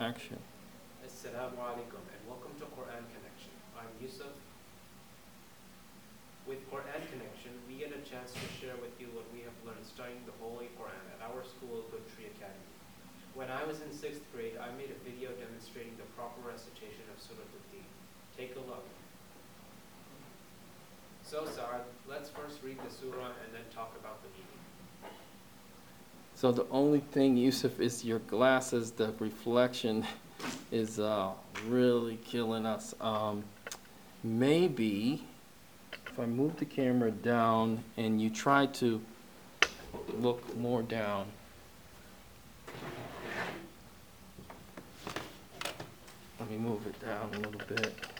Action. Assalamu alaikum and welcome to Quran Connection. I'm Yusuf. With Quran Connection, we get a chance to share with you what we have learned studying the Holy Quran at our school, Good Tree Academy. When I was in sixth grade, I made a video demonstrating the proper recitation of Surah Al-Din. Take a look. So, Saad, let's first read the surah and then talk about the meaning. So the only thing, Yusuf, is your glasses, the reflection is uh, really killing us. Um, maybe if I move the camera down and you try to look more down. Let me move it down a little bit.